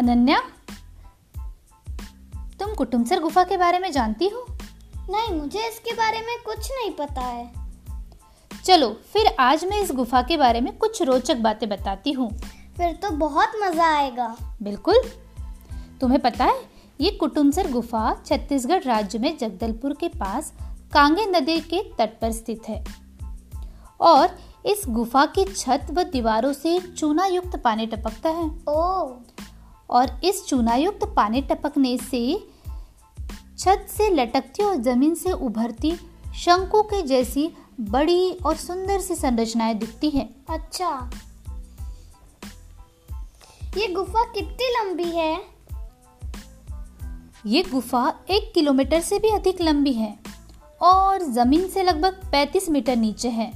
अनन्या तुम कुटुमसर गुफा के बारे में जानती हो? नहीं मुझे इसके बारे में कुछ नहीं पता है। चलो फिर आज मैं इस गुफा के बारे में कुछ रोचक बातें बताती हूँ। फिर तो बहुत मज़ा आएगा। बिल्कुल। तुम्हें पता है ये कुटुमसर गुफा छत्तीसगढ़ राज्य में जगदलपुर के पास कांगे नदी के तट पर स्थित है। और इस गुफा की छत व दीवारों से चूना युक्त पानी टपकता है। ओ और इस चूनायुक्त पानी टपकने से छत से लटकती और ज़मीन से उभरती शंकु के जैसी बड़ी और सुंदर सी संरचनाएँ दिखती हैं। अच्छा। ये गुफा कितनी लंबी है? ये गुफा एक किलोमीटर से भी अधिक लंबी है और ज़मीन से लगभग 35 मीटर नीचे है।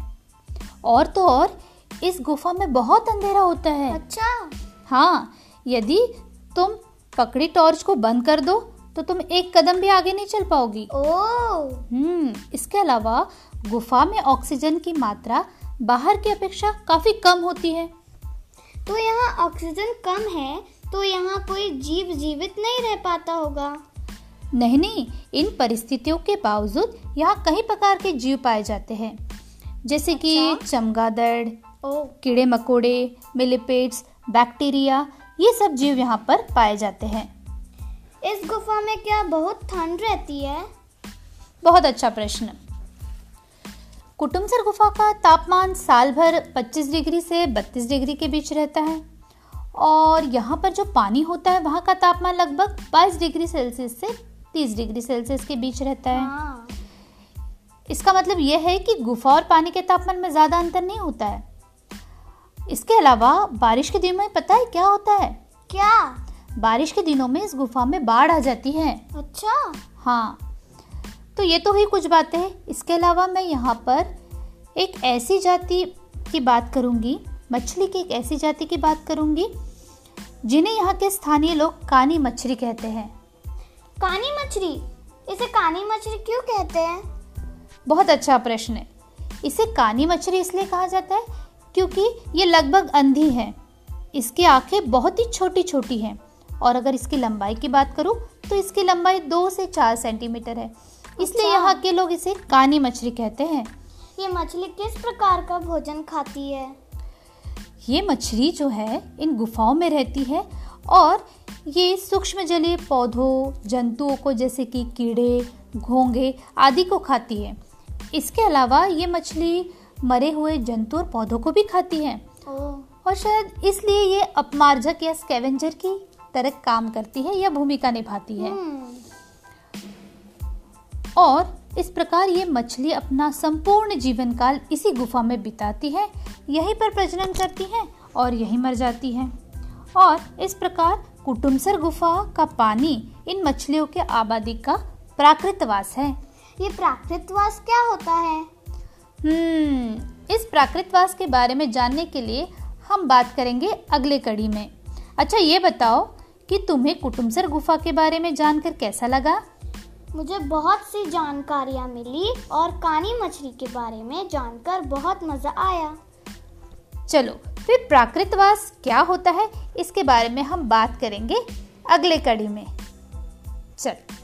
और तो और इस गुफा में बहुत अंधेरा होता है। अच्छा। हाँ यदि तुम पकड़ी टॉर्च को बंद कर दो तो तुम एक कदम भी आगे नहीं चल पाओगी। ओ हम्म इसके अलावा गुफा में ऑक्सीजन की मात्रा बाहर की अपेक्षा काफ़ी कम होती है। तो यहाँ ऑक्सीजन कम है तो यहाँ कोई जीव जीवित नहीं रह पाता होगा। नहीं नहीं इन परिस्थितियों के बावजूद यहाँ कई प्रकार के जीव पाए जाते हैं। जैसे अच्छा? कि? चमगादड़ कीड़े मकोड़े मिलिपेट्स बैक्टीरिया ये सब जीव यहाँ पर पाए जाते हैं। इस गुफा में क्या बहुत ठंड रहती है? बहुत अच्छा प्रश्न। कुटुमसर गुफा का तापमान साल भर 25 डिग्री से 32 डिग्री के बीच रहता है। और यहाँ पर जो पानी होता है वहाँ का तापमान लगभग 22 डिग्री सेल्सियस से 30 डिग्री सेल्सियस के बीच रहता है। हाँ। इसका मतलब यह है कि गुफा और पानी के तापमान में ज़्यादा अंतर नहीं होता है। इसके अलावा बारिश के दिनों में पता है क्या होता है? क्या? बारिश के दिनों में इस गुफा में बाढ़ आ जाती है। अच्छा। हाँ। तो ये तो हुई कुछ बातें इसके अलावा मैं यहाँ पर एक ऐसी जाति की बात करूँगी मछली की एक ऐसी जाति की बात करूँगी जिन्हें यहाँ के स्थानीय लोग कानी मछली कहते हैं। कानी मछली इसे कानी मछली क्यों कहते हैं? बहुत अच्छा प्रश्न है। इसे कानी मछली इसलिए कहा जाता है क्योंकि ये लगभग अंधी है। इसकी आँखें बहुत ही छोटी छोटी हैं। और अगर इसकी लंबाई की बात करूँ तो इसकी लंबाई दो से चार सेंटीमीटर है। इसलिए अच्छा। यहाँ के लोग इसे कानी मछली कहते हैं। ये मछली किस प्रकार का भोजन खाती है? ये मछली जो है इन गुफाओं में रहती है और ये सूक्ष्म जलीय पौधों जंतुओं को जैसे कि कीड़े घोंघे आदि को खाती है। इसके अलावा ये मछली मरे हुए जंतु और पौधों को भी खाती है। और शायद इसलिए ये अपमार्जक या स्कैवेंजर की तरह काम करती है या भूमिका निभाती है। हम्म, और इस प्रकार ये मछली अपना संपूर्ण जीवन काल इसी गुफा में बिताती है यहीं पर प्रजनन करती है और यहीं मर जाती है। और इस प्रकार कुटुमसर गुफा का पानी इन मछलियों के आबादी का प्राकृतवास है। ये प्राकृतवास क्या होता है? हम्म इस प्राकृतवास के बारे में जानने के लिए हम बात करेंगे अगले कड़ी में। अच्छा ये बताओ कि तुम्हें कुटुमसर गुफा के बारे में जानकर कैसा लगा? मुझे बहुत सी जानकारियाँ मिली और कानी मछली के बारे में जानकर बहुत मज़ा आया। चलो फिर प्राकृतवास क्या होता है इसके बारे में हम बात करेंगे अगले कड़ी में। चलो।